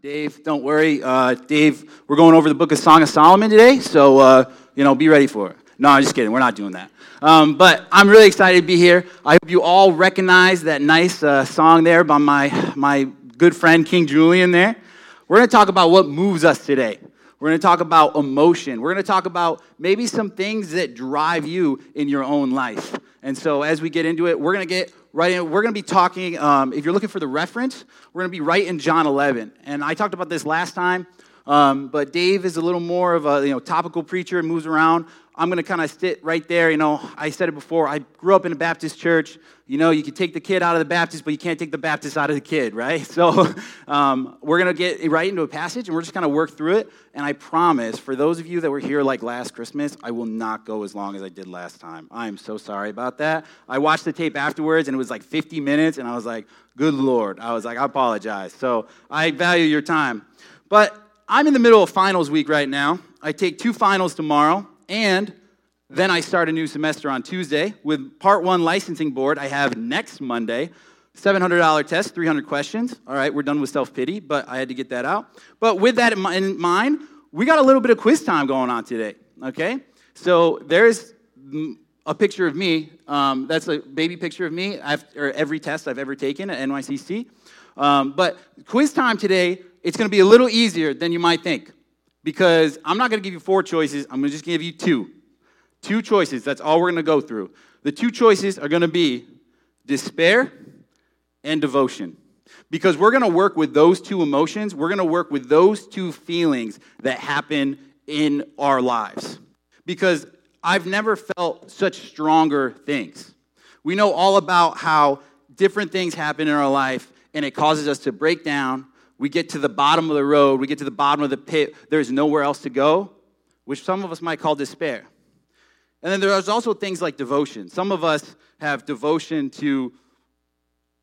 Dave, don't worry. Uh, Dave, we're going over the book of Song of Solomon today, so, uh, you know, be ready for it. No, I'm just kidding. We're not doing that. Um, but I'm really excited to be here. I hope you all recognize that nice uh, song there by my, my good friend King Julian there. We're going to talk about what moves us today. We're going to talk about emotion. We're going to talk about maybe some things that drive you in your own life. And so as we get into it, we're going to get right in. We're going to be talking, um, if you're looking for the reference, we're going to be right in John 11. And I talked about this last time, um, but Dave is a little more of a you know, topical preacher and moves around. I'm going to kind of sit right there. You know, I said it before. I grew up in a Baptist church. You know, you can take the kid out of the Baptist, but you can't take the Baptist out of the kid, right? So um, we're going to get right into a passage, and we're just going to work through it. And I promise, for those of you that were here like last Christmas, I will not go as long as I did last time. I am so sorry about that. I watched the tape afterwards, and it was like 50 minutes, and I was like, good Lord. I was like, I apologize. So I value your time. But I'm in the middle of finals week right now. I take two finals tomorrow. And then I start a new semester on Tuesday with part one licensing board. I have next Monday, $700 test, 300 questions. All right, we're done with self pity, but I had to get that out. But with that in mind, we got a little bit of quiz time going on today. Okay, so there's a picture of me. Um, that's a baby picture of me after every test I've ever taken at NYCC. Um, but quiz time today, it's going to be a little easier than you might think because I'm not going to give you four choices. I'm just going to give you two. Two choices. That's all we're going to go through. The two choices are going to be despair and devotion. Because we're going to work with those two emotions, we're going to work with those two feelings that happen in our lives. Because I've never felt such stronger things. We know all about how different things happen in our life and it causes us to break down, we get to the bottom of the road, we get to the bottom of the pit, there's nowhere else to go, which some of us might call despair. And then there's also things like devotion. Some of us have devotion to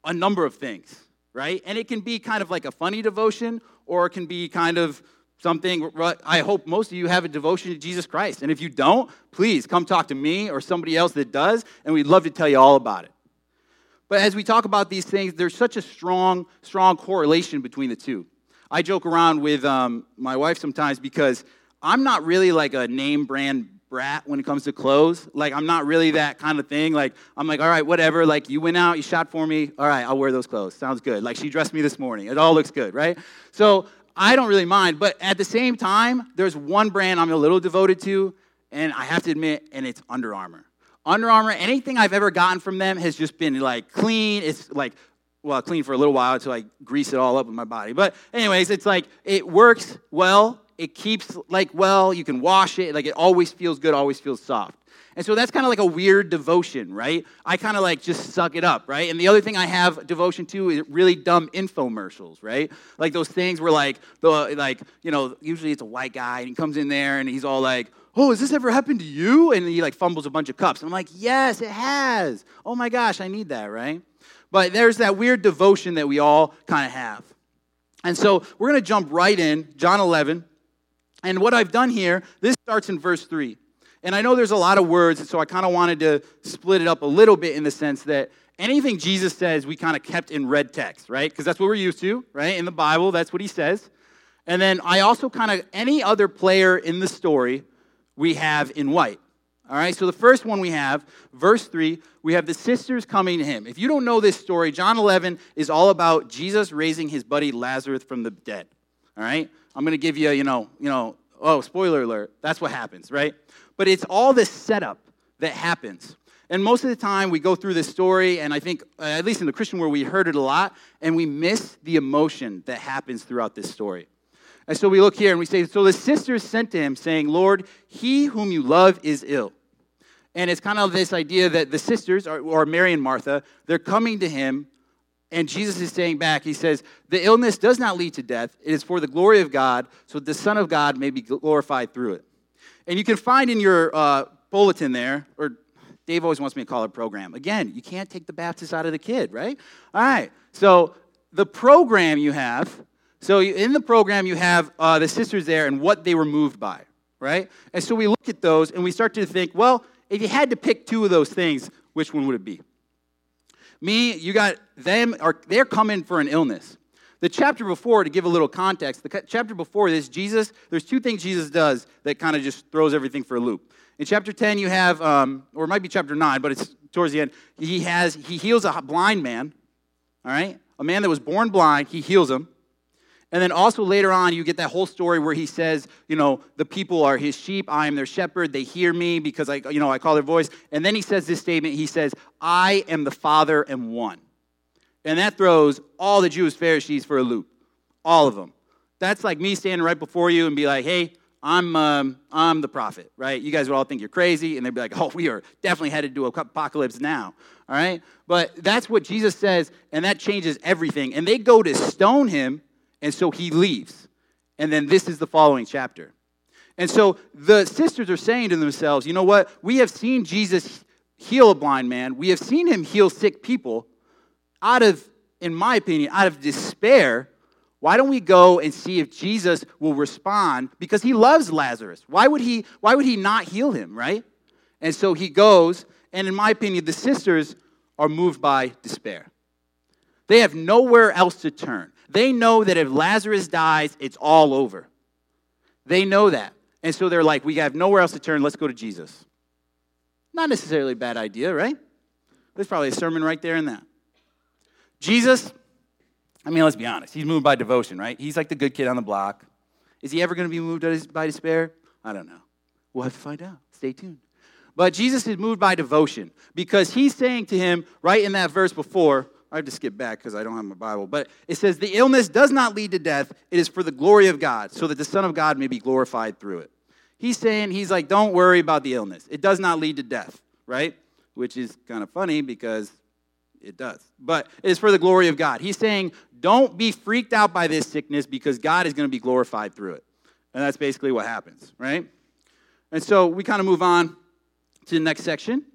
a number of things, right? And it can be kind of like a funny devotion, or it can be kind of something. I hope most of you have a devotion to Jesus Christ. And if you don't, please come talk to me or somebody else that does, and we'd love to tell you all about it. But as we talk about these things, there's such a strong, strong correlation between the two. I joke around with um, my wife sometimes because I'm not really like a name brand brat when it comes to clothes. Like, I'm not really that kind of thing. Like, I'm like, all right, whatever. Like, you went out, you shot for me. All right, I'll wear those clothes. Sounds good. Like, she dressed me this morning. It all looks good, right? So, I don't really mind. But at the same time, there's one brand I'm a little devoted to, and I have to admit, and it's Under Armour. Under Armour, anything I've ever gotten from them has just been like clean. It's like, well, clean for a little while until I grease it all up with my body. But, anyways, it's like it works well. It keeps like well. You can wash it. Like it always feels good, always feels soft. And so that's kind of like a weird devotion, right? I kind of like just suck it up, right? And the other thing I have devotion to is really dumb infomercials, right? Like those things where like the like, you know, usually it's a white guy and he comes in there and he's all like, oh, has this ever happened to you? And he like fumbles a bunch of cups. I'm like, yes, it has. Oh my gosh, I need that, right? But there's that weird devotion that we all kind of have. And so we're going to jump right in, John 11. And what I've done here, this starts in verse 3. And I know there's a lot of words, so I kind of wanted to split it up a little bit in the sense that anything Jesus says, we kind of kept in red text, right? Because that's what we're used to, right? In the Bible, that's what he says. And then I also kind of, any other player in the story, we have in white. All right, so the first one we have, verse 3, we have the sisters coming to him. If you don't know this story, John 11 is all about Jesus raising his buddy Lazarus from the dead. All right, I'm going to give you, you know, you know, oh, spoiler alert, that's what happens, right? But it's all this setup that happens. And most of the time we go through this story, and I think, uh, at least in the Christian world, we heard it a lot, and we miss the emotion that happens throughout this story. And so we look here and we say, So the sisters sent to him, saying, Lord, he whom you love is ill. And it's kind of this idea that the sisters, or Mary and Martha, they're coming to him, and Jesus is saying back, He says, The illness does not lead to death. It is for the glory of God, so the Son of God may be glorified through it. And you can find in your uh, bulletin there, or Dave always wants me to call it program. Again, you can't take the Baptist out of the kid, right? All right. So the program you have so in the program, you have uh, the sisters there and what they were moved by, right? And so we look at those and we start to think, well, if you had to pick two of those things, which one would it be? Me, you got them, are they're coming for an illness. The chapter before, to give a little context, the chapter before this, Jesus, there's two things Jesus does that kind of just throws everything for a loop. In chapter 10, you have, um, or it might be chapter 9, but it's towards the end. He has, he heals a blind man, all right? A man that was born blind, he heals him. And then also later on, you get that whole story where he says, you know, the people are his sheep. I am their shepherd. They hear me because I, you know, I call their voice. And then he says this statement. He says, I am the Father and one. And that throws all the Jewish Pharisees for a loop. All of them. That's like me standing right before you and be like, hey, I'm, um, I'm the prophet, right? You guys would all think you're crazy, and they'd be like, oh, we are definitely headed to a apocalypse now, all right? But that's what Jesus says, and that changes everything. And they go to stone him and so he leaves. And then this is the following chapter. And so the sisters are saying to themselves, you know what? We have seen Jesus heal a blind man, we have seen him heal sick people. Out of, in my opinion, out of despair, why don't we go and see if Jesus will respond because he loves Lazarus? Why would he why would he not heal him, right? And so he goes, and in my opinion, the sisters are moved by despair. They have nowhere else to turn. They know that if Lazarus dies, it's all over. They know that. And so they're like, we have nowhere else to turn. Let's go to Jesus. Not necessarily a bad idea, right? There's probably a sermon right there in that. Jesus, I mean, let's be honest. He's moved by devotion, right? He's like the good kid on the block. Is he ever going to be moved by despair? I don't know. We'll have to find out. Stay tuned. But Jesus is moved by devotion because he's saying to him, right in that verse before, I have to skip back because I don't have my Bible. But it says, The illness does not lead to death. It is for the glory of God, so that the Son of God may be glorified through it. He's saying, He's like, Don't worry about the illness. It does not lead to death, right? Which is kind of funny because it does. But it is for the glory of God. He's saying, Don't be freaked out by this sickness because God is going to be glorified through it. And that's basically what happens, right? And so we kind of move on to the next section.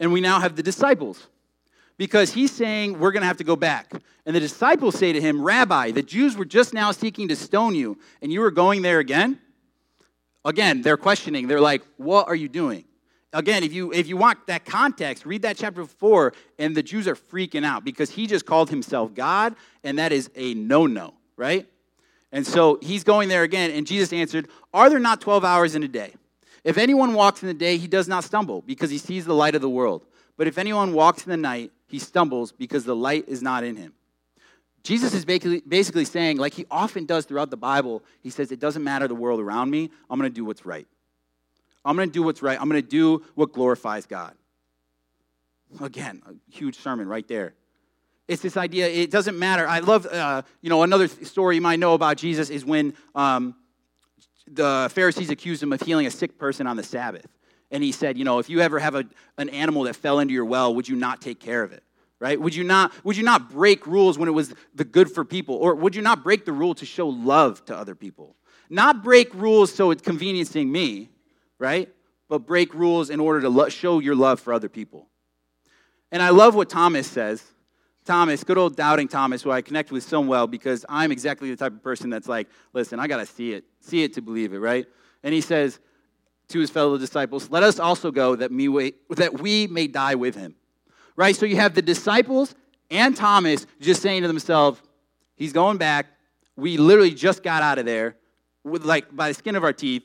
And we now have the disciples because he's saying we're going to have to go back. And the disciples say to him, Rabbi, the Jews were just now seeking to stone you, and you are going there again? Again, they're questioning. They're like, What are you doing? Again, if you, if you want that context, read that chapter 4, and the Jews are freaking out because he just called himself God, and that is a no no, right? And so he's going there again, and Jesus answered, Are there not 12 hours in a day? If anyone walks in the day, he does not stumble because he sees the light of the world. But if anyone walks in the night, he stumbles because the light is not in him. Jesus is basically, saying, like he often does throughout the Bible, he says, It doesn't matter the world around me, I'm going to do what's right. I'm going to do what's right. I'm going to do what glorifies God. Again, a huge sermon right there. It's this idea, it doesn't matter. I love, uh, you know, another story you might know about Jesus is when um, the Pharisees accused him of healing a sick person on the Sabbath and he said, you know, if you ever have a, an animal that fell into your well, would you not take care of it? Right? Would you not would you not break rules when it was the good for people? Or would you not break the rule to show love to other people? Not break rules so it's conveniencing me, right? But break rules in order to lo- show your love for other people. And I love what Thomas says. Thomas, good old doubting Thomas, who I connect with so well because I'm exactly the type of person that's like, listen, I got to see it, see it to believe it, right? And he says, to his fellow disciples, let us also go that, me, that we may die with him. Right? So you have the disciples and Thomas just saying to themselves, he's going back. We literally just got out of there with like by the skin of our teeth.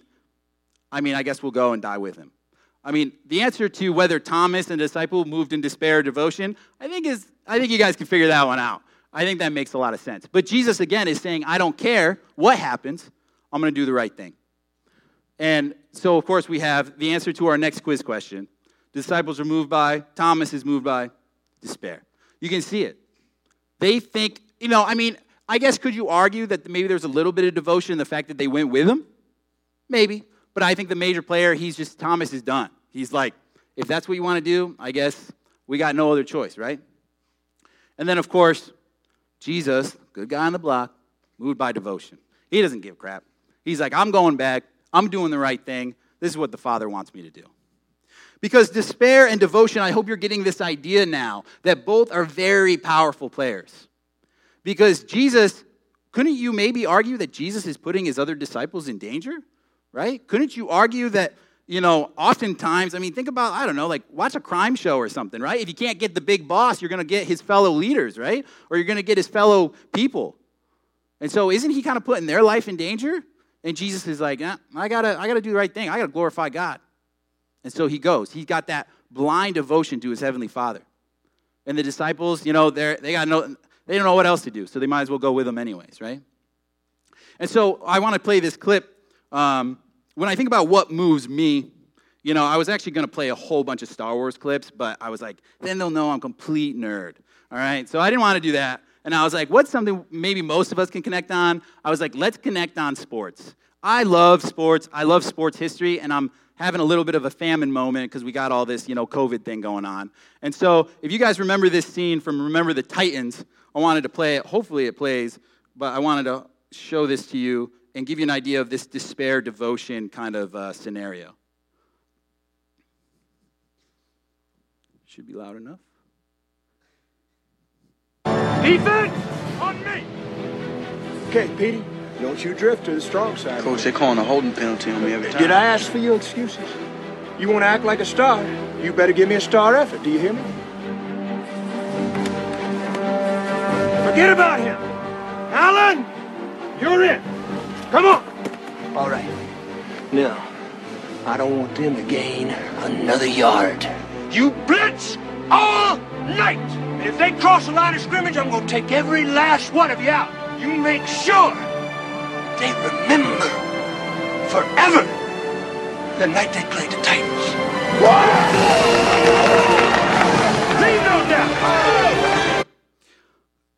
I mean, I guess we'll go and die with him. I mean, the answer to whether Thomas and the disciple moved in despair or devotion, I think is I think you guys can figure that one out. I think that makes a lot of sense. But Jesus again is saying, I don't care what happens. I'm going to do the right thing. And so, of course, we have the answer to our next quiz question. The disciples are moved by, Thomas is moved by despair. You can see it. They think, you know, I mean, I guess could you argue that maybe there's a little bit of devotion in the fact that they went with him? Maybe. But I think the major player, he's just, Thomas is done. He's like, if that's what you want to do, I guess we got no other choice, right? And then, of course, Jesus, good guy on the block, moved by devotion. He doesn't give crap. He's like, I'm going back. I'm doing the right thing. This is what the Father wants me to do. Because despair and devotion, I hope you're getting this idea now that both are very powerful players. Because Jesus, couldn't you maybe argue that Jesus is putting his other disciples in danger? Right? Couldn't you argue that, you know, oftentimes, I mean, think about, I don't know, like watch a crime show or something, right? If you can't get the big boss, you're going to get his fellow leaders, right? Or you're going to get his fellow people. And so isn't he kind of putting their life in danger? And Jesus is like, yeah, I gotta, I gotta do the right thing. I gotta glorify God. And so he goes. He's got that blind devotion to his heavenly Father. And the disciples, you know, they're, they got no, they don't know what else to do, so they might as well go with him anyways, right? And so I want to play this clip. Um, when I think about what moves me, you know, I was actually going to play a whole bunch of Star Wars clips, but I was like, then they'll know I'm complete nerd. All right, so I didn't want to do that. And I was like, what's something maybe most of us can connect on? I was like, let's connect on sports. I love sports. I love sports history, and I'm having a little bit of a famine moment because we got all this, you know, COVID thing going on. And so, if you guys remember this scene from Remember the Titans, I wanted to play it. Hopefully, it plays, but I wanted to show this to you and give you an idea of this despair devotion kind of uh, scenario. Should be loud enough. Defense on me. Okay, Petey, don't you drift to the strong side. Coach, they're calling a holding penalty on me every time. Did I ask for your excuses? You want to act like a star? You better give me a star effort. Do you hear me? Forget about him. Alan, you're in. Come on. All right. Now, I don't want them to gain another yard. You blitz all night. And if they cross the line of scrimmage, I'm going to take every last one of you out. You make sure they remember forever the night they played the Titans. Leave no doubt.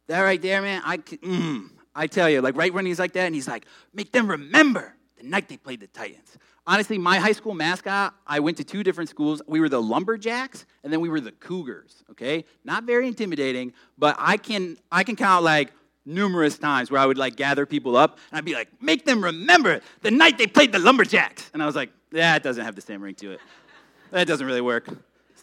That right there, man, I, mm, I tell you, like right when he's like that, and he's like, make them remember the night they played the Titans. Honestly, my high school mascot, I went to two different schools. We were the Lumberjacks, and then we were the Cougars. Okay, not very intimidating, but I can I can count like numerous times where I would like gather people up, and I'd be like, make them remember the night they played the Lumberjacks, and I was like, yeah, it doesn't have the same ring to it. That doesn't really work.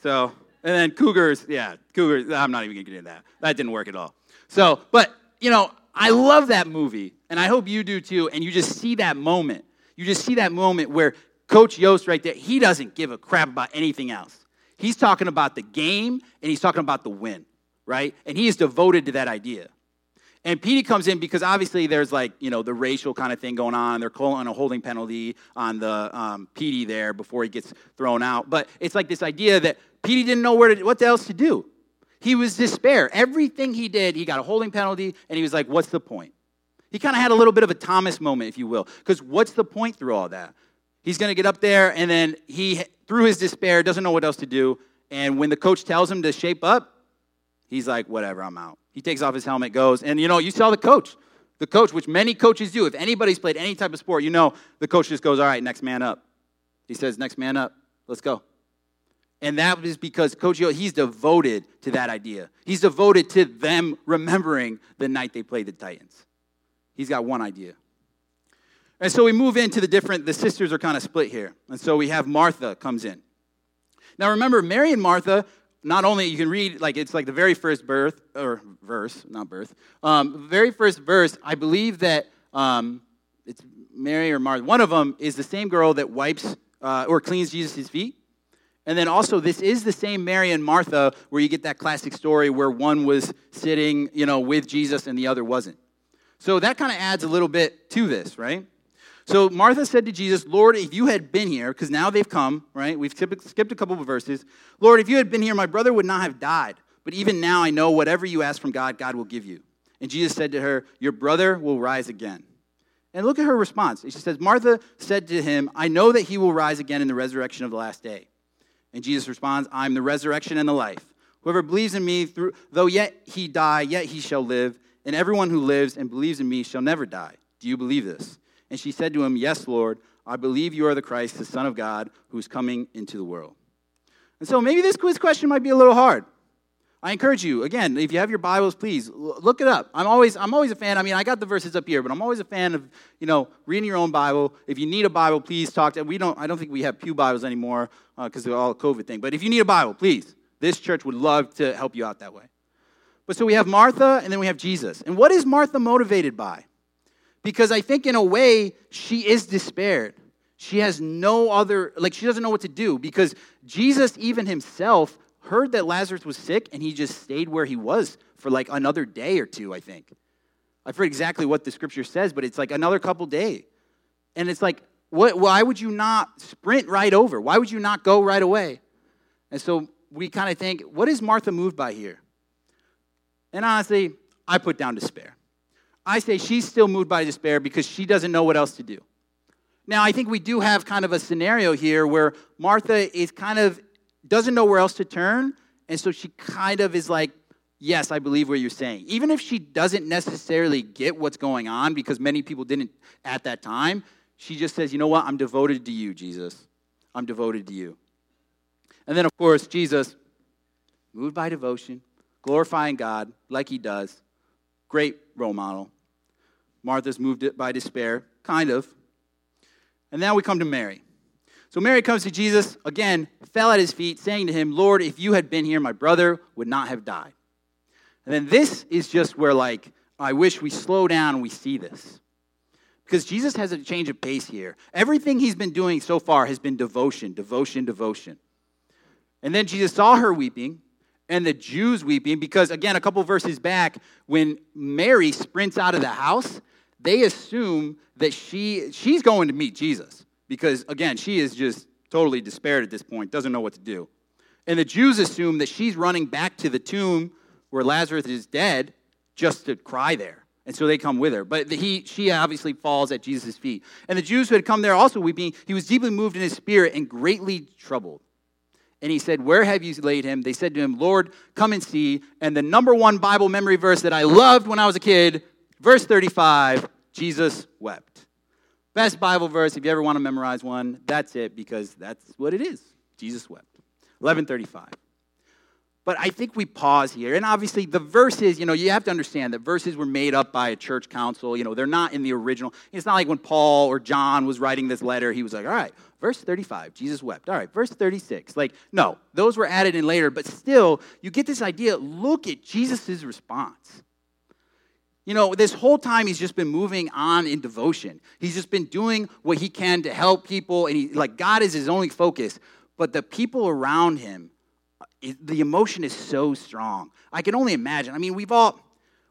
So, and then Cougars, yeah, Cougars. I'm not even gonna get into that. That didn't work at all. So, but you know, I love that movie, and I hope you do too. And you just see that moment. You just see that moment where Coach Yoast right there, he doesn't give a crap about anything else. He's talking about the game and he's talking about the win, right? And he is devoted to that idea. And Petey comes in because obviously there's like, you know, the racial kind of thing going on. They're calling a holding penalty on the um, Petey there before he gets thrown out. But it's like this idea that Petey didn't know where to, what else to do. He was despair. Everything he did, he got a holding penalty, and he was like, what's the point? He kind of had a little bit of a Thomas moment, if you will, because what's the point through all that? He's going to get up there, and then he, through his despair, doesn't know what else to do. And when the coach tells him to shape up, he's like, whatever, I'm out. He takes off his helmet, goes, and you know, you saw the coach. The coach, which many coaches do. If anybody's played any type of sport, you know the coach just goes, all right, next man up. He says, next man up, let's go. And that is because Coach Yo, he's devoted to that idea. He's devoted to them remembering the night they played the Titans. He's got one idea. And so we move into the different, the sisters are kind of split here. And so we have Martha comes in. Now remember, Mary and Martha, not only you can read, like it's like the very first birth, or verse, not birth, um, very first verse, I believe that um, it's Mary or Martha, one of them is the same girl that wipes uh, or cleans Jesus' feet. And then also, this is the same Mary and Martha where you get that classic story where one was sitting, you know, with Jesus and the other wasn't. So that kind of adds a little bit to this, right? So Martha said to Jesus, Lord, if you had been here, because now they've come, right? We've skipped a couple of verses. Lord, if you had been here, my brother would not have died. But even now I know whatever you ask from God, God will give you. And Jesus said to her, Your brother will rise again. And look at her response. She says, Martha said to him, I know that he will rise again in the resurrection of the last day. And Jesus responds, I'm the resurrection and the life. Whoever believes in me, through, though yet he die, yet he shall live. And everyone who lives and believes in me shall never die. Do you believe this? And she said to him, Yes, Lord, I believe you are the Christ, the Son of God, who is coming into the world. And so maybe this quiz question might be a little hard. I encourage you, again, if you have your Bibles, please look it up. I'm always, I'm always a fan. I mean, I got the verses up here, but I'm always a fan of, you know, reading your own Bible. If you need a Bible, please talk to. We don't. I don't think we have pew Bibles anymore because uh, of all the COVID thing. But if you need a Bible, please, this church would love to help you out that way. But so we have Martha, and then we have Jesus. And what is Martha motivated by? Because I think in a way she is despaired. She has no other, like she doesn't know what to do because Jesus, even himself, heard that Lazarus was sick and he just stayed where he was for like another day or two, I think. I forget exactly what the scripture says, but it's like another couple days. And it's like, what, why would you not sprint right over? Why would you not go right away? And so we kind of think, what is Martha moved by here? And honestly, I put down despair. I say she's still moved by despair because she doesn't know what else to do. Now, I think we do have kind of a scenario here where Martha is kind of doesn't know where else to turn, and so she kind of is like, Yes, I believe what you're saying. Even if she doesn't necessarily get what's going on, because many people didn't at that time, she just says, You know what? I'm devoted to you, Jesus. I'm devoted to you. And then, of course, Jesus, moved by devotion, glorifying God like he does, great role model. Martha's moved by despair, kind of. And now we come to Mary. So Mary comes to Jesus, again, fell at his feet, saying to him, Lord, if you had been here, my brother would not have died. And then this is just where, like, I wish we slow down and we see this. Because Jesus has a change of pace here. Everything he's been doing so far has been devotion, devotion, devotion. And then Jesus saw her weeping and the Jews weeping because, again, a couple verses back, when Mary sprints out of the house, they assume that she, she's going to meet Jesus because, again, she is just totally despaired at this point, doesn't know what to do. And the Jews assume that she's running back to the tomb where Lazarus is dead just to cry there. And so they come with her. But he, she obviously falls at Jesus' feet. And the Jews who had come there also weeping, he was deeply moved in his spirit and greatly troubled. And he said, Where have you laid him? They said to him, Lord, come and see. And the number one Bible memory verse that I loved when I was a kid, verse 35, Jesus wept. Best Bible verse, if you ever want to memorize one, that's it because that's what it is. Jesus wept. 1135. But I think we pause here. And obviously, the verses, you know, you have to understand that verses were made up by a church council. You know, they're not in the original. It's not like when Paul or John was writing this letter, he was like, all right, verse 35, Jesus wept. All right, verse 36. Like, no, those were added in later. But still, you get this idea look at Jesus' response. You know, this whole time he's just been moving on in devotion. He's just been doing what he can to help people, and he, like, God is his only focus. But the people around him, the emotion is so strong. I can only imagine. I mean, we've all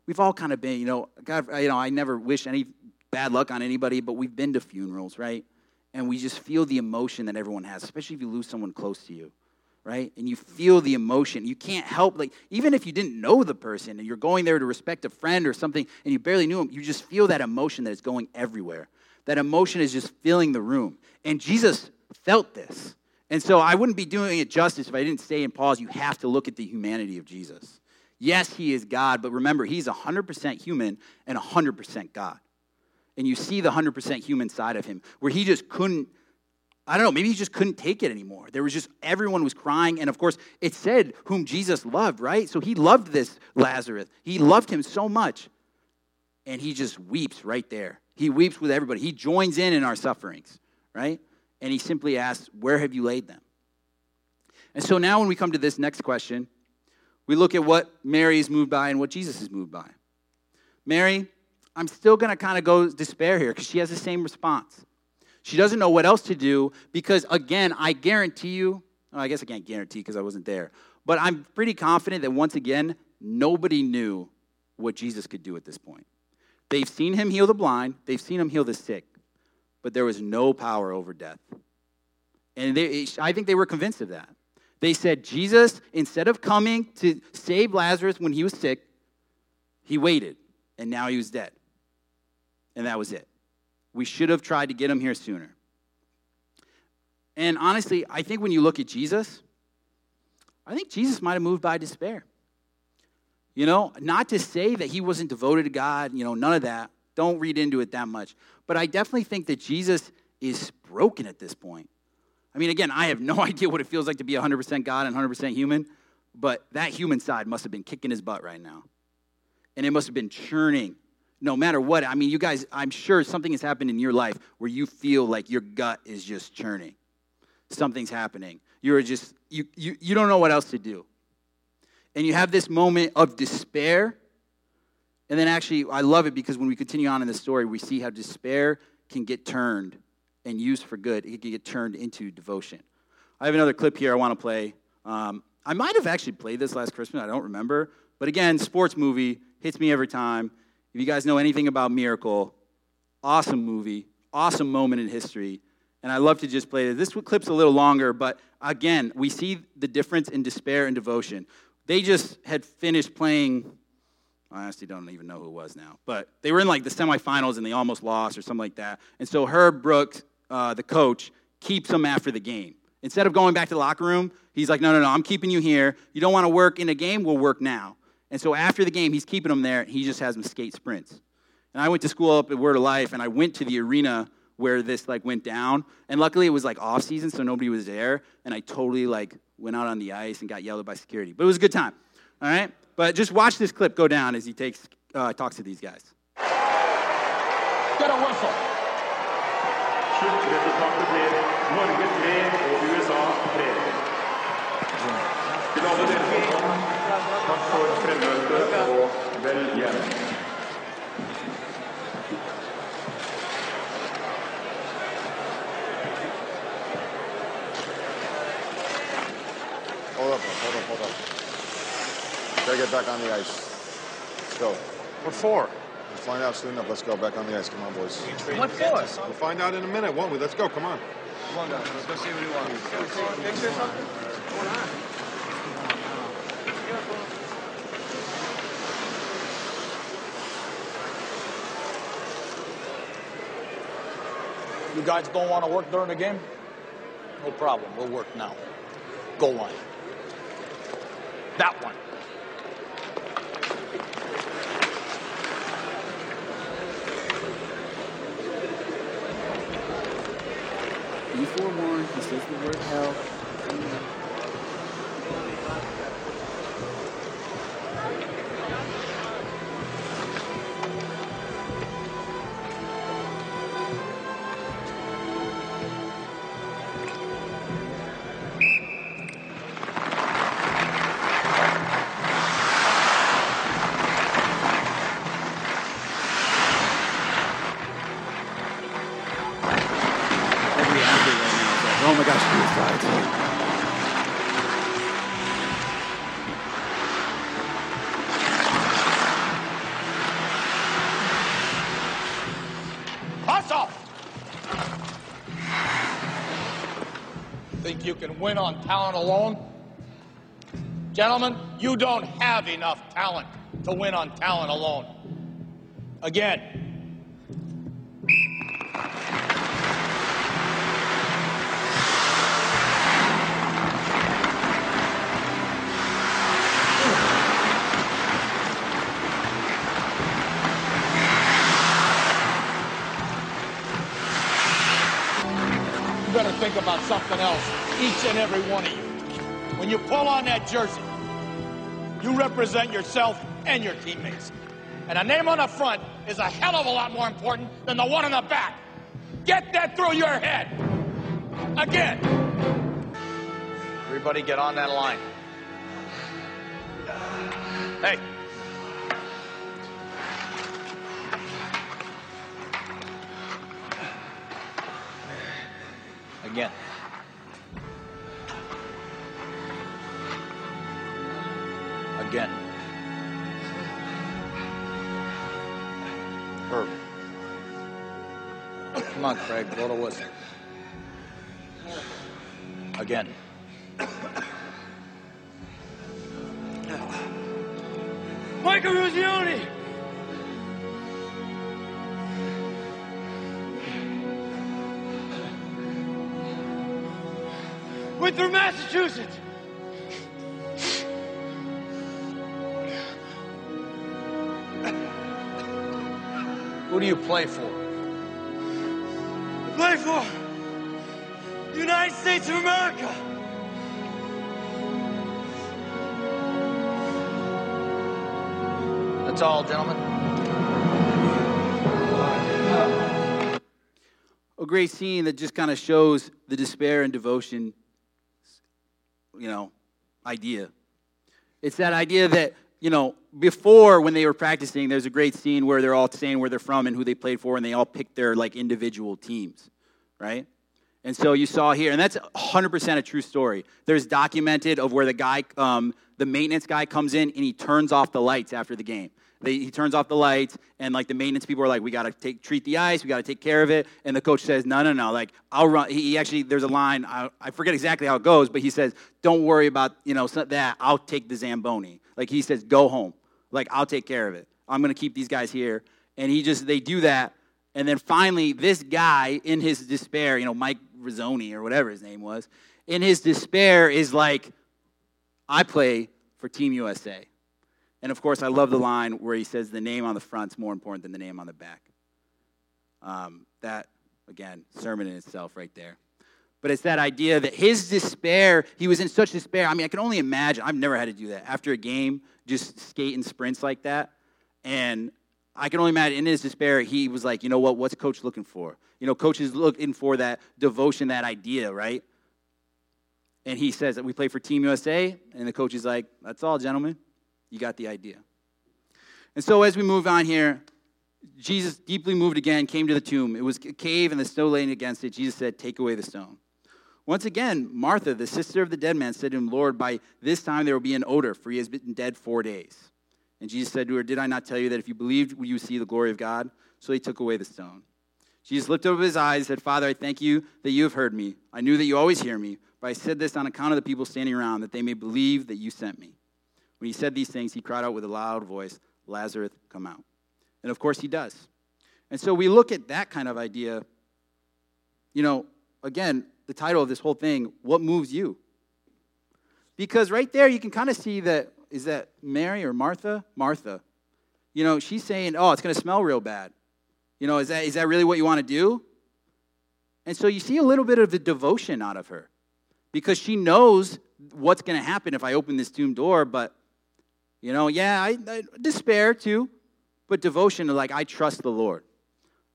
we've all kind of been, you know, God, you know, I never wish any bad luck on anybody, but we've been to funerals, right? And we just feel the emotion that everyone has, especially if you lose someone close to you, right? And you feel the emotion. You can't help, like, even if you didn't know the person and you're going there to respect a friend or something and you barely knew him, you just feel that emotion that is going everywhere. That emotion is just filling the room. And Jesus felt this. And so I wouldn't be doing it justice if I didn't say and pause, you have to look at the humanity of Jesus. Yes, he is God, but remember, he's 100% human and 100% God. And you see the 100% human side of him where he just couldn't, I don't know, maybe he just couldn't take it anymore. There was just, everyone was crying. And of course, it said whom Jesus loved, right? So he loved this Lazarus. He loved him so much. And he just weeps right there. He weeps with everybody. He joins in in our sufferings, right? and he simply asks, Where have you laid them? And so now, when we come to this next question, we look at what Mary is moved by and what Jesus is moved by. Mary, I'm still going to kind of go despair here because she has the same response. She doesn't know what else to do because, again, I guarantee you, well, I guess I can't guarantee because I wasn't there, but I'm pretty confident that once again, nobody knew what Jesus could do at this point. They've seen him heal the blind, they've seen him heal the sick but there was no power over death. And they, I think they were convinced of that. They said, Jesus, instead of coming to save Lazarus when he was sick, he waited, and now he was dead. And that was it. We should have tried to get him here sooner. And honestly, I think when you look at Jesus, I think Jesus might have moved by despair. You know, not to say that he wasn't devoted to God, you know, none of that. Don't read into it that much. But I definitely think that Jesus is broken at this point. I mean, again, I have no idea what it feels like to be 100% God and 100% human, but that human side must have been kicking his butt right now. And it must have been churning no matter what. I mean, you guys, I'm sure something has happened in your life where you feel like your gut is just churning. Something's happening. You're just, you, you, you don't know what else to do. And you have this moment of despair and then actually, I love it because when we continue on in the story, we see how despair can get turned and used for good. It can get turned into devotion. I have another clip here I want to play. Um, I might have actually played this last Christmas. I don't remember. But again, sports movie hits me every time. If you guys know anything about Miracle, awesome movie, awesome moment in history. And I love to just play this. This clip's a little longer, but again, we see the difference in despair and devotion. They just had finished playing. I honestly don't even know who it was now, but they were in like the semifinals and they almost lost or something like that. And so Herb Brooks, uh, the coach, keeps them after the game. Instead of going back to the locker room, he's like, no, no, no, I'm keeping you here. You don't want to work in a game? We'll work now. And so after the game, he's keeping them there. and He just has them skate sprints. And I went to school up at Word of Life, and I went to the arena where this like went down. And luckily, it was like off season, so nobody was there. And I totally like went out on the ice and got yelled at by security. But it was a good time. All right. But just watch this clip go down as he takes uh, talks to these guys. Get a whistle. Sluttresultatet blir Norge takk for fremmøtet og vel hjem. Hold up, hold up, hold up. Gotta get back on the ice. Let's go. What for? We'll find out soon enough. Let's go back on the ice. Come on, boys. What for? We'll find out in a minute, won't we? Let's go. Come on. Come on, guys. Let's go see what he wants. Picture or something? What's going on? You guys don't want to work during the game? No problem. We'll work now. Go line. That one. Be forewarned, he says the word hell. You can win on talent alone? Gentlemen, you don't have enough talent to win on talent alone. Again. Think about something else, each and every one of you. When you pull on that jersey, you represent yourself and your teammates. And a name on the front is a hell of a lot more important than the one on the back. Get that through your head. Again. Everybody get on that line. Hey. Again. Again. Herb. Come on, Craig, blow the whistle. Again. Mike Eruzione! Winthrop, Massachusetts! Who do you play for? I Play for the United States of America! That's all, gentlemen. A great scene that just kind of shows the despair and devotion, you know, idea. It's that idea that, you know, before when they were practicing, there's a great scene where they're all saying where they're from and who they played for, and they all pick their like individual teams, right? And so you saw here, and that's 100% a true story. There's documented of where the guy, um, the maintenance guy comes in and he turns off the lights after the game. They, he turns off the lights, and like the maintenance people are like, "We got to take treat the ice. We got to take care of it." And the coach says, "No, no, no. Like I'll run." He, he actually there's a line I, I forget exactly how it goes, but he says, "Don't worry about you know that. I'll take the zamboni." Like he says, "Go home. Like I'll take care of it. I'm gonna keep these guys here." And he just they do that, and then finally this guy in his despair, you know, Mike Rizzoni or whatever his name was, in his despair is like, "I play for Team USA." And of course, I love the line where he says the name on the front is more important than the name on the back. Um, that, again, sermon in itself right there. But it's that idea that his despair, he was in such despair. I mean, I can only imagine. I've never had to do that. After a game, just skate and sprints like that. And I can only imagine in his despair, he was like, you know what? What's coach looking for? You know, coach is looking for that devotion, that idea, right? And he says that we play for Team USA. And the coach is like, that's all, gentlemen. You got the idea. And so as we move on here, Jesus, deeply moved again, came to the tomb. It was a cave and the snow laying against it. Jesus said, Take away the stone. Once again, Martha, the sister of the dead man, said to him, Lord, by this time there will be an odor, for he has been dead four days. And Jesus said to her, Did I not tell you that if you believed, you would see the glory of God? So he took away the stone. Jesus lifted up his eyes and said, Father, I thank you that you have heard me. I knew that you always hear me, but I said this on account of the people standing around, that they may believe that you sent me. When he said these things, he cried out with a loud voice, Lazarus, come out. And of course, he does. And so we look at that kind of idea. You know, again, the title of this whole thing, What Moves You? Because right there, you can kind of see that is that Mary or Martha? Martha. You know, she's saying, Oh, it's going to smell real bad. You know, is that, is that really what you want to do? And so you see a little bit of the devotion out of her because she knows what's going to happen if I open this tomb door, but you know, yeah, I, I despair too, but devotion to like, I trust the Lord.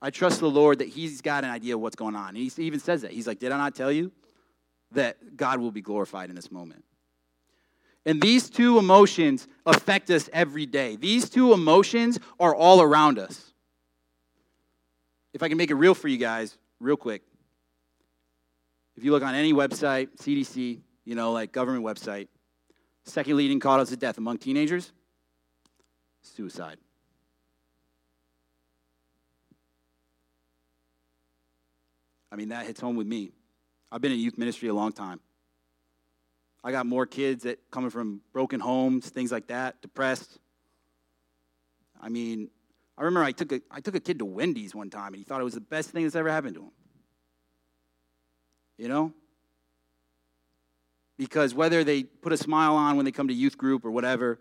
I trust the Lord that He's got an idea of what's going on. And He even says that. He's like, Did I not tell you that God will be glorified in this moment? And these two emotions affect us every day. These two emotions are all around us. If I can make it real for you guys, real quick. If you look on any website, CDC, you know, like government website, second leading cause of death among teenagers suicide. I mean, that hits home with me. I've been in youth ministry a long time. I got more kids that coming from broken homes, things like that, depressed. I mean, I remember I took a, I took a kid to Wendy's one time and he thought it was the best thing that's ever happened to him. You know? Because whether they put a smile on when they come to youth group or whatever,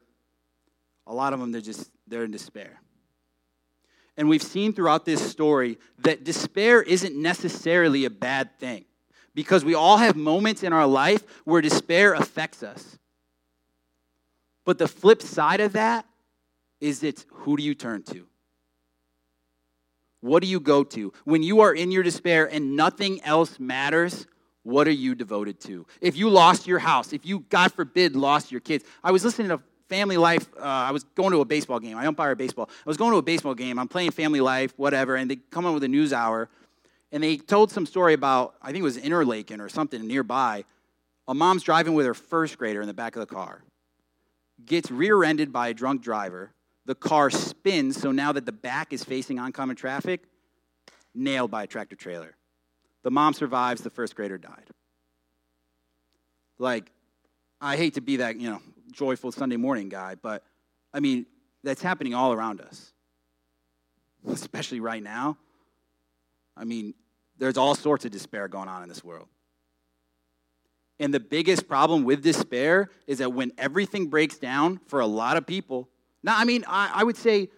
a lot of them they're just they're in despair. And we've seen throughout this story that despair isn't necessarily a bad thing because we all have moments in our life where despair affects us. But the flip side of that is it's who do you turn to? What do you go to? When you are in your despair and nothing else matters, what are you devoted to? If you lost your house, if you, God forbid, lost your kids. I was listening to Family Life. Uh, I was going to a baseball game. I umpire baseball. I was going to a baseball game. I'm playing Family Life, whatever, and they come on with a news hour, and they told some story about, I think it was Interlaken or something nearby. A mom's driving with her first grader in the back of the car, gets rear ended by a drunk driver. The car spins, so now that the back is facing oncoming traffic, nailed by a tractor trailer. The mom survives, the first grader died. Like, I hate to be that, you know, joyful Sunday morning guy, but I mean, that's happening all around us, especially right now. I mean, there's all sorts of despair going on in this world. And the biggest problem with despair is that when everything breaks down for a lot of people, now, I mean, I, I would say,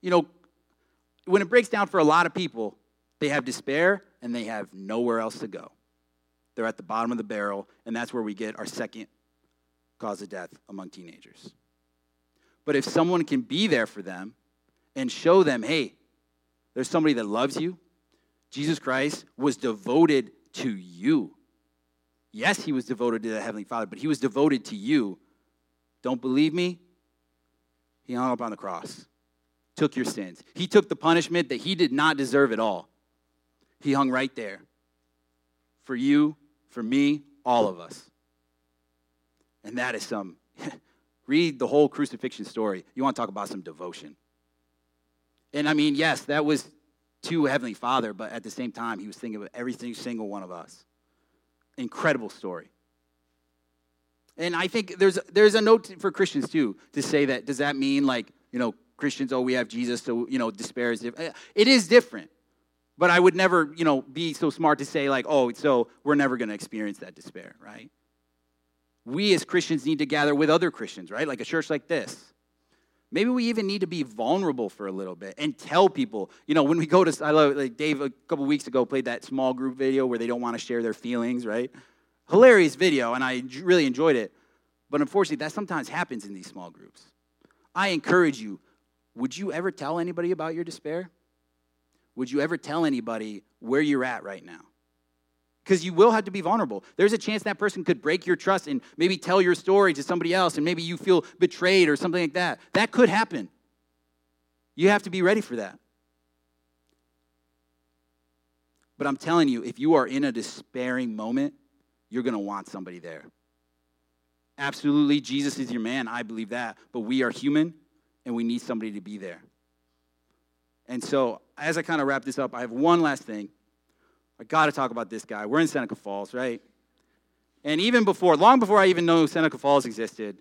you know, when it breaks down for a lot of people, they have despair and they have nowhere else to go. They're at the bottom of the barrel, and that's where we get our second cause of death among teenagers. But if someone can be there for them and show them, hey, there's somebody that loves you, Jesus Christ was devoted to you. Yes, he was devoted to the Heavenly Father, but he was devoted to you. Don't believe me? He hung up on the cross, took your sins. He took the punishment that he did not deserve at all. He hung right there for you, for me, all of us. And that is some, read the whole crucifixion story. You want to talk about some devotion. And I mean, yes, that was to Heavenly Father, but at the same time, he was thinking of every single one of us. Incredible story. And I think there's, there's a note for Christians too to say that, does that mean like, you know, Christians, oh, we have Jesus, so, you know, despair is different. Eh, it is different. But I would never, you know, be so smart to say, like, oh, so we're never going to experience that despair, right? We as Christians need to gather with other Christians, right? Like a church like this. Maybe we even need to be vulnerable for a little bit and tell people, you know, when we go to, I love, like Dave a couple weeks ago played that small group video where they don't want to share their feelings, right? Hilarious video, and I really enjoyed it. But unfortunately, that sometimes happens in these small groups. I encourage you, would you ever tell anybody about your despair? Would you ever tell anybody where you're at right now? Because you will have to be vulnerable. There's a chance that person could break your trust and maybe tell your story to somebody else, and maybe you feel betrayed or something like that. That could happen. You have to be ready for that. But I'm telling you, if you are in a despairing moment, you're going to want somebody there. Absolutely, Jesus is your man. I believe that. But we are human, and we need somebody to be there. And so, as I kind of wrap this up, I have one last thing. I got to talk about this guy. We're in Seneca Falls, right? And even before, long before I even know Seneca Falls existed,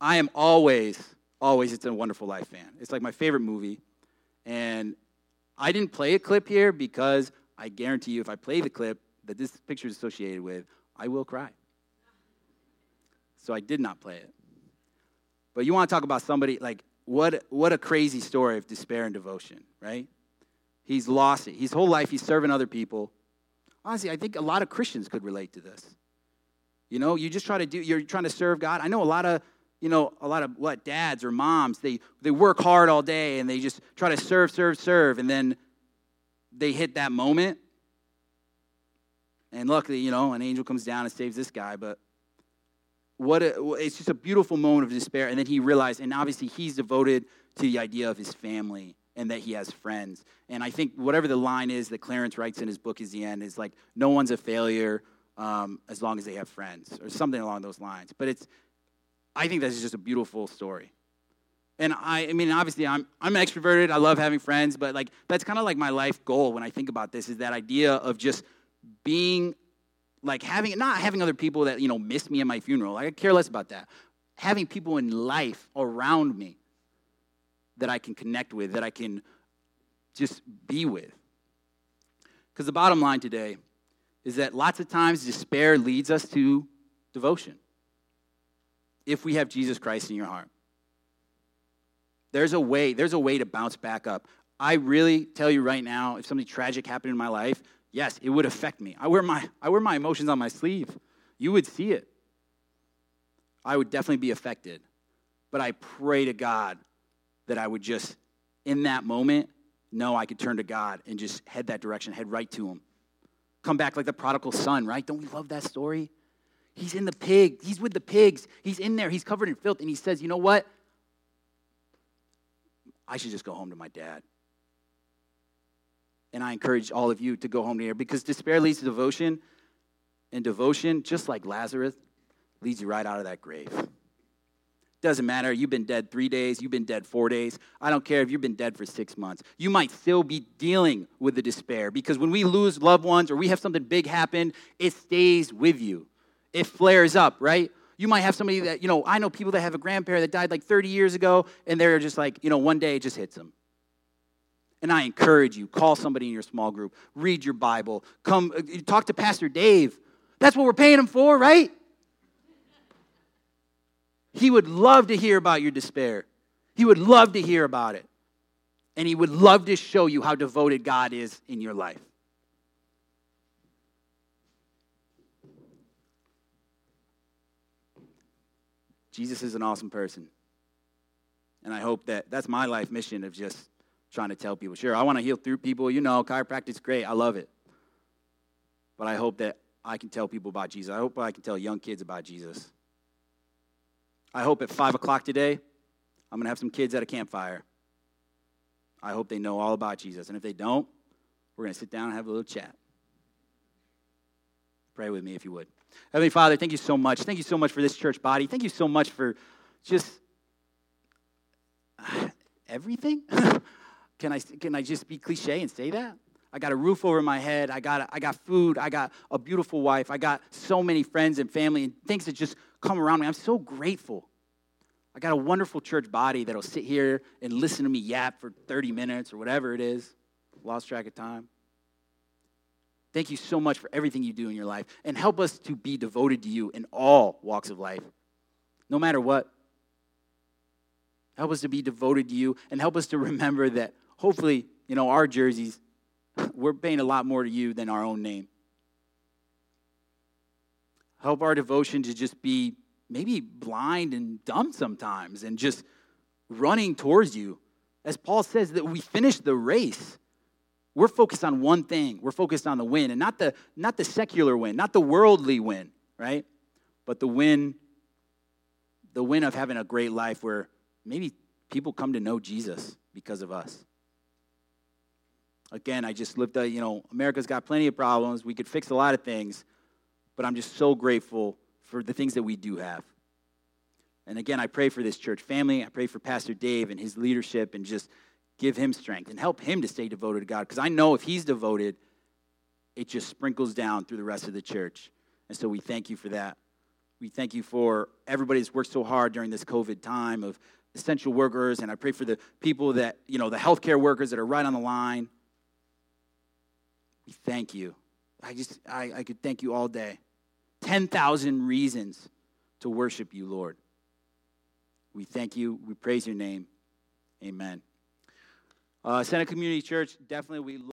I am always, always, It's a Wonderful Life fan. It's like my favorite movie. And I didn't play a clip here because I guarantee you, if I play the clip that this picture is associated with, I will cry. So I did not play it. But you want to talk about somebody like what, what a crazy story of despair and devotion, right? He's lost it. His whole life, he's serving other people. Honestly, I think a lot of Christians could relate to this. You know, you just try to do, you're trying to serve God. I know a lot of, you know, a lot of what, dads or moms, they, they work hard all day and they just try to serve, serve, serve. And then they hit that moment. And luckily, you know, an angel comes down and saves this guy. But what a, it's just a beautiful moment of despair. And then he realized, and obviously he's devoted to the idea of his family and that he has friends. And I think whatever the line is that Clarence writes in his book is the end is like, no one's a failure um, as long as they have friends, or something along those lines. But it's, I think that's just a beautiful story. And I, I mean, obviously, I'm, I'm extroverted. I love having friends, but like that's kind of like my life goal when I think about this is that idea of just being like having not having other people that you know miss me at my funeral. Like, I care less about that. Having people in life around me that I can connect with, that I can just be with. Because the bottom line today is that lots of times despair leads us to devotion. If we have Jesus Christ in your heart, there's a way, there's a way to bounce back up. I really tell you right now, if something tragic happened in my life, yes, it would affect me. I wear my, I wear my emotions on my sleeve. You would see it. I would definitely be affected. But I pray to God that I would just, in that moment, know I could turn to God and just head that direction, head right to Him. Come back like the prodigal son, right? Don't we love that story? He's in the pig. He's with the pigs. He's in there. He's covered in filth. And he says, You know what? I should just go home to my dad. And I encourage all of you to go home to here because despair leads to devotion. And devotion, just like Lazarus, leads you right out of that grave. Doesn't matter. You've been dead three days, you've been dead four days. I don't care if you've been dead for six months. You might still be dealing with the despair because when we lose loved ones or we have something big happen, it stays with you. It flares up, right? You might have somebody that, you know, I know people that have a grandparent that died like 30 years ago and they're just like, you know, one day it just hits them. And I encourage you, call somebody in your small group, read your Bible, come uh, talk to Pastor Dave. That's what we're paying him for, right? He would love to hear about your despair. He would love to hear about it. And he would love to show you how devoted God is in your life. Jesus is an awesome person. And I hope that that's my life mission of just trying to tell people. Sure, I want to heal through people. You know, chiropractic's great. I love it. But I hope that I can tell people about Jesus. I hope I can tell young kids about Jesus. I hope at 5 o'clock today, I'm going to have some kids at a campfire. I hope they know all about Jesus. And if they don't, we're going to sit down and have a little chat. Pray with me if you would. Heavenly Father, thank you so much. Thank you so much for this church body. Thank you so much for just everything. Can I, can I just be cliche and say that? I got a roof over my head. I got, I got food. I got a beautiful wife. I got so many friends and family and things that just come around me. I'm so grateful. I got a wonderful church body that'll sit here and listen to me yap for 30 minutes or whatever it is. Lost track of time. Thank you so much for everything you do in your life. And help us to be devoted to you in all walks of life, no matter what. Help us to be devoted to you and help us to remember that hopefully, you know, our jerseys, we're paying a lot more to you than our own name. Help our devotion to just be maybe blind and dumb sometimes and just running towards you. As Paul says, that we finish the race. We're focused on one thing. We're focused on the win, and not the, not the secular win, not the worldly win, right? But the win, the win of having a great life where maybe people come to know Jesus because of us. Again, I just lived a, you know, America's got plenty of problems. We could fix a lot of things, but I'm just so grateful for the things that we do have. And again, I pray for this church family. I pray for Pastor Dave and his leadership and just give him strength and help him to stay devoted to God. Because I know if he's devoted, it just sprinkles down through the rest of the church. And so we thank you for that. We thank you for everybody that's worked so hard during this COVID time of essential workers. And I pray for the people that, you know, the healthcare workers that are right on the line. We thank you. I just, I, I could thank you all day. 10,000 reasons to worship you, Lord. We thank you. We praise your name. Amen. Uh, Center Community Church, definitely we